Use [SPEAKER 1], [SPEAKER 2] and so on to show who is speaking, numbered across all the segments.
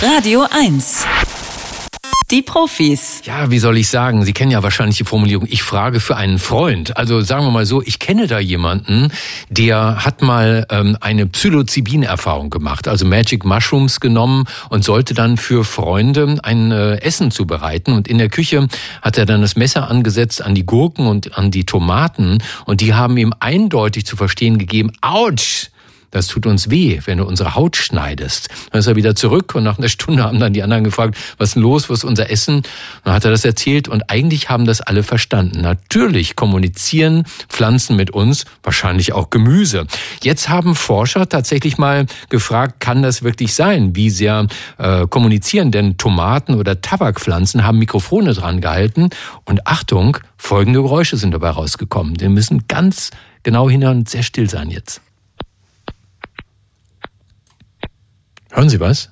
[SPEAKER 1] Radio 1. Die Profis.
[SPEAKER 2] Ja, wie soll ich sagen? Sie kennen ja wahrscheinlich die Formulierung, ich frage für einen Freund. Also sagen wir mal so, ich kenne da jemanden, der hat mal ähm, eine Psilocybin-Erfahrung gemacht, also Magic Mushrooms genommen und sollte dann für Freunde ein äh, Essen zubereiten. Und in der Küche hat er dann das Messer angesetzt an die Gurken und an die Tomaten und die haben ihm eindeutig zu verstehen gegeben, ouch! Das tut uns weh, wenn du unsere Haut schneidest. Dann ist er wieder zurück und nach einer Stunde haben dann die anderen gefragt, was ist denn los, was ist unser Essen? Dann hat er das erzählt und eigentlich haben das alle verstanden. Natürlich kommunizieren Pflanzen mit uns, wahrscheinlich auch Gemüse. Jetzt haben Forscher tatsächlich mal gefragt, kann das wirklich sein? Wie sehr äh, kommunizieren denn Tomaten oder Tabakpflanzen haben Mikrofone dran gehalten und Achtung, folgende Geräusche sind dabei rausgekommen. Wir müssen ganz genau hinhören und sehr still sein jetzt. Hören Sie was?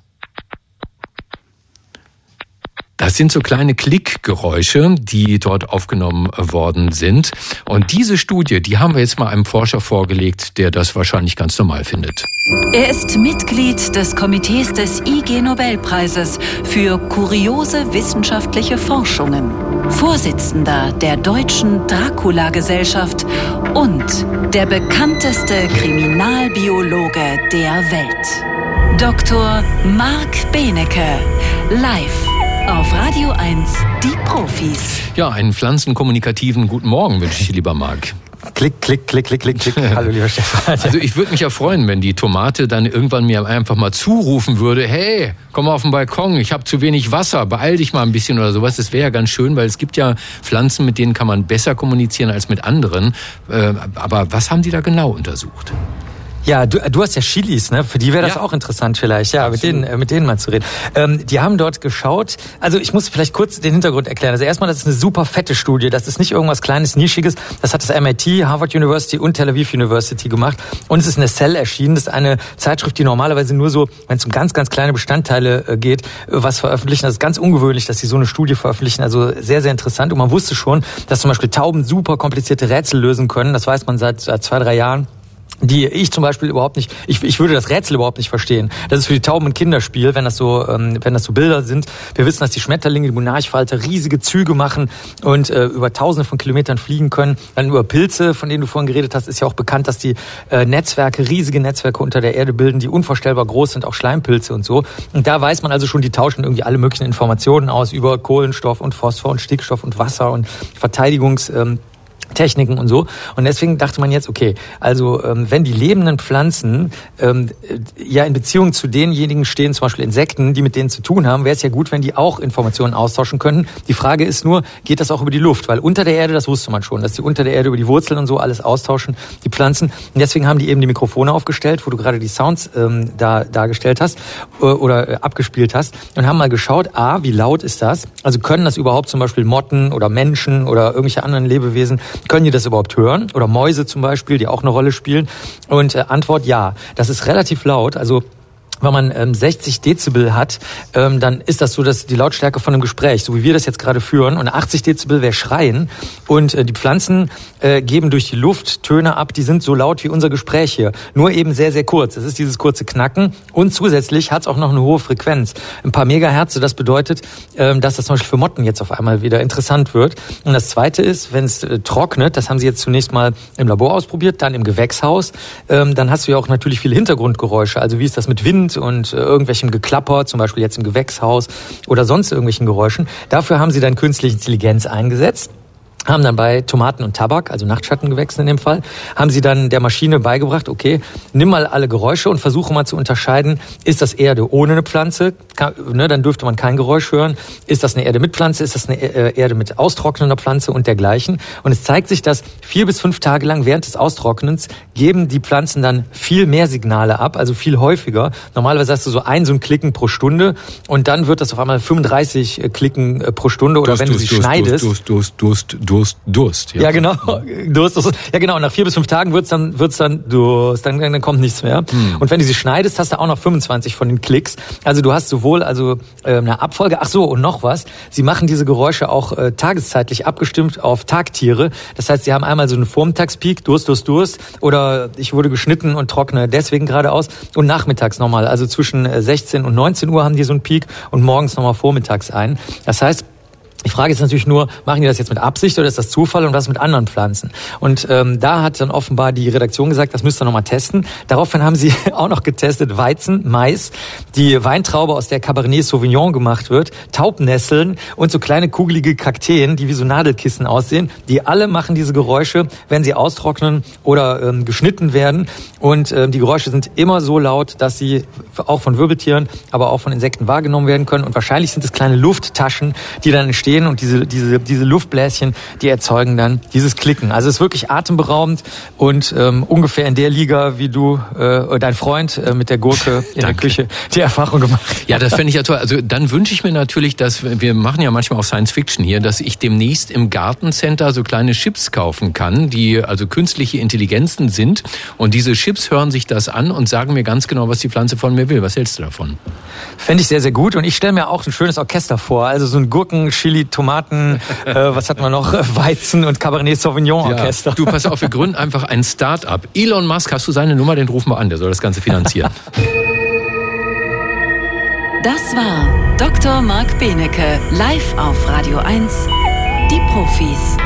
[SPEAKER 2] Das sind so kleine Klickgeräusche, die dort aufgenommen worden sind. Und diese Studie, die haben wir jetzt mal einem Forscher vorgelegt, der das wahrscheinlich ganz normal findet.
[SPEAKER 1] Er ist Mitglied des Komitees des IG Nobelpreises für kuriose wissenschaftliche Forschungen, Vorsitzender der Deutschen Dracula-Gesellschaft und der bekannteste Kriminalbiologe der Welt. Dr. Marc Benecke, live auf Radio 1, die Profis.
[SPEAKER 2] Ja, einen pflanzenkommunikativen guten Morgen wünsche ich dir, lieber Marc.
[SPEAKER 3] Klick, klick, klick, klick, klick, klick. Hallo, lieber Stefan.
[SPEAKER 2] Also ich würde mich ja freuen, wenn die Tomate dann irgendwann mir einfach mal zurufen würde, hey, komm mal auf den Balkon, ich habe zu wenig Wasser, beeil dich mal ein bisschen oder sowas. Das wäre ja ganz schön, weil es gibt ja Pflanzen, mit denen kann man besser kommunizieren als mit anderen. Äh, aber was haben die da genau untersucht?
[SPEAKER 3] Ja, du, du hast ja Chilis, ne? Für die wäre das ja. auch interessant vielleicht, ja, mit denen, äh, mit denen mal zu reden. Ähm, die haben dort geschaut. Also ich muss vielleicht kurz den Hintergrund erklären. Also erstmal, das ist eine super fette Studie. Das ist nicht irgendwas kleines, nischiges. Das hat das MIT, Harvard University und Tel Aviv University gemacht. Und es ist in der Cell erschienen. Das ist eine Zeitschrift, die normalerweise nur so, wenn es um ganz, ganz kleine Bestandteile äh, geht, äh, was veröffentlichen. Das ist ganz ungewöhnlich, dass sie so eine Studie veröffentlichen. Also sehr, sehr interessant. Und man wusste schon, dass zum Beispiel Tauben super komplizierte Rätsel lösen können. Das weiß man seit, seit zwei, drei Jahren die ich zum Beispiel überhaupt nicht, ich, ich würde das Rätsel überhaupt nicht verstehen. Das ist für die Tauben ein Kinderspiel, wenn das so, ähm, wenn das so Bilder sind. Wir wissen, dass die Schmetterlinge, die Monarchfalter riesige Züge machen und äh, über Tausende von Kilometern fliegen können. Dann über Pilze, von denen du vorhin geredet hast, ist ja auch bekannt, dass die äh, Netzwerke, riesige Netzwerke unter der Erde bilden, die unvorstellbar groß sind, auch Schleimpilze und so. Und da weiß man also schon, die tauschen irgendwie alle möglichen Informationen aus über Kohlenstoff und Phosphor und Stickstoff und Wasser und Verteidigungs ähm, Techniken und so. Und deswegen dachte man jetzt, okay, also ähm, wenn die lebenden Pflanzen ähm, ja in Beziehung zu denjenigen stehen, zum Beispiel Insekten, die mit denen zu tun haben, wäre es ja gut, wenn die auch Informationen austauschen könnten. Die Frage ist nur, geht das auch über die Luft? Weil unter der Erde, das wusste man schon, dass die unter der Erde über die Wurzeln und so alles austauschen, die Pflanzen. Und deswegen haben die eben die Mikrofone aufgestellt, wo du gerade die Sounds ähm, da dargestellt hast äh, oder äh, abgespielt hast und haben mal geschaut, a, wie laut ist das? Also können das überhaupt zum Beispiel Motten oder Menschen oder irgendwelche anderen Lebewesen können die das überhaupt hören? Oder Mäuse zum Beispiel, die auch eine Rolle spielen? Und äh, Antwort ja. Das ist relativ laut. Also wenn man ähm, 60 Dezibel hat, ähm, dann ist das so, dass die Lautstärke von einem Gespräch, so wie wir das jetzt gerade führen, und 80 Dezibel wäre Schreien. Und äh, die Pflanzen äh, geben durch die Luft Töne ab, die sind so laut wie unser Gespräch hier. Nur eben sehr, sehr kurz. Es ist dieses kurze Knacken. Und zusätzlich hat es auch noch eine hohe Frequenz. Ein paar Megahertz. Das bedeutet, ähm, dass das zum Beispiel für Motten jetzt auf einmal wieder interessant wird. Und das Zweite ist, wenn es äh, trocknet, das haben sie jetzt zunächst mal im Labor ausprobiert, dann im Gewächshaus, ähm, dann hast du ja auch natürlich viele Hintergrundgeräusche. Also wie ist das mit Wind? Wind und äh, irgendwelchem Geklapper, zum Beispiel jetzt im Gewächshaus oder sonst irgendwelchen Geräuschen. Dafür haben sie dann künstliche Intelligenz eingesetzt haben dann bei Tomaten und Tabak, also Nachtschattengewächsen in dem Fall, haben sie dann der Maschine beigebracht, okay, nimm mal alle Geräusche und versuche mal zu unterscheiden, ist das Erde ohne eine Pflanze, Kann, ne, dann dürfte man kein Geräusch hören, ist das eine Erde mit Pflanze, ist das eine äh, Erde mit austrocknender Pflanze und dergleichen. Und es zeigt sich, dass vier bis fünf Tage lang während des Austrocknens geben die Pflanzen dann viel mehr Signale ab, also viel häufiger. Normalerweise hast du so ein so ein Klicken pro Stunde und dann wird das auf einmal 35 äh, Klicken äh, pro Stunde oder
[SPEAKER 2] Durst,
[SPEAKER 3] wenn du sie
[SPEAKER 2] Durst,
[SPEAKER 3] schneidest.
[SPEAKER 2] Durst, Durst, Durst, Durst, Durst, Durst.
[SPEAKER 3] Ja, ja genau. Durst, Durst. Ja, genau. Und nach vier bis fünf Tagen wird's dann, wird's dann Durst. Dann, dann kommt nichts mehr. Hm. Und wenn du sie schneidest, hast du auch noch 25 von den Klicks. Also du hast sowohl also äh, eine Abfolge. Ach so, und noch was. Sie machen diese Geräusche auch äh, tageszeitlich abgestimmt auf Tagtiere. Das heißt, sie haben einmal so einen Vormittagspeak, Durst, Durst, Durst. Oder ich wurde geschnitten und trockne deswegen geradeaus. Und nachmittags nochmal. Also zwischen 16 äh, und 19 Uhr haben die so einen Peak und morgens nochmal vormittags ein. Das heißt, die Frage ist natürlich nur, machen die das jetzt mit Absicht oder ist das Zufall und was mit anderen Pflanzen? Und ähm, da hat dann offenbar die Redaktion gesagt, das müsst ihr nochmal testen. Daraufhin haben sie auch noch getestet Weizen, Mais, die Weintraube, aus der Cabernet Sauvignon gemacht wird, Taubnesseln und so kleine kugelige Kakteen, die wie so Nadelkissen aussehen. Die alle machen diese Geräusche, wenn sie austrocknen oder ähm, geschnitten werden. Und ähm, die Geräusche sind immer so laut, dass sie auch von Wirbeltieren, aber auch von Insekten wahrgenommen werden können. Und wahrscheinlich sind es kleine Lufttaschen, die dann entstehen stehen und diese, diese, diese Luftbläschen, die erzeugen dann dieses Klicken. Also es ist wirklich atemberaubend und ähm, ungefähr in der Liga, wie du, äh, dein Freund äh, mit der Gurke in der Küche die Erfahrung gemacht
[SPEAKER 2] Ja, das fände ich ja toll. Also dann wünsche ich mir natürlich, dass wir machen ja manchmal auch Science Fiction hier, dass ich demnächst im Gartencenter so kleine Chips kaufen kann, die also künstliche Intelligenzen sind und diese Chips hören sich das an und sagen mir ganz genau, was die Pflanze von mir will. Was hältst du davon?
[SPEAKER 3] Fände ich sehr, sehr gut und ich stelle mir auch ein schönes Orchester vor. Also so ein Gurken, Tomaten, äh, was hat man noch? Weizen und Cabernet Sauvignon Orchester.
[SPEAKER 2] Ja, du pass auf, wir gründen einfach ein Start-up. Elon Musk, hast du seine Nummer? Den rufen wir an, der soll das Ganze finanzieren.
[SPEAKER 1] Das war Dr. Marc Benecke, live auf Radio 1, die Profis.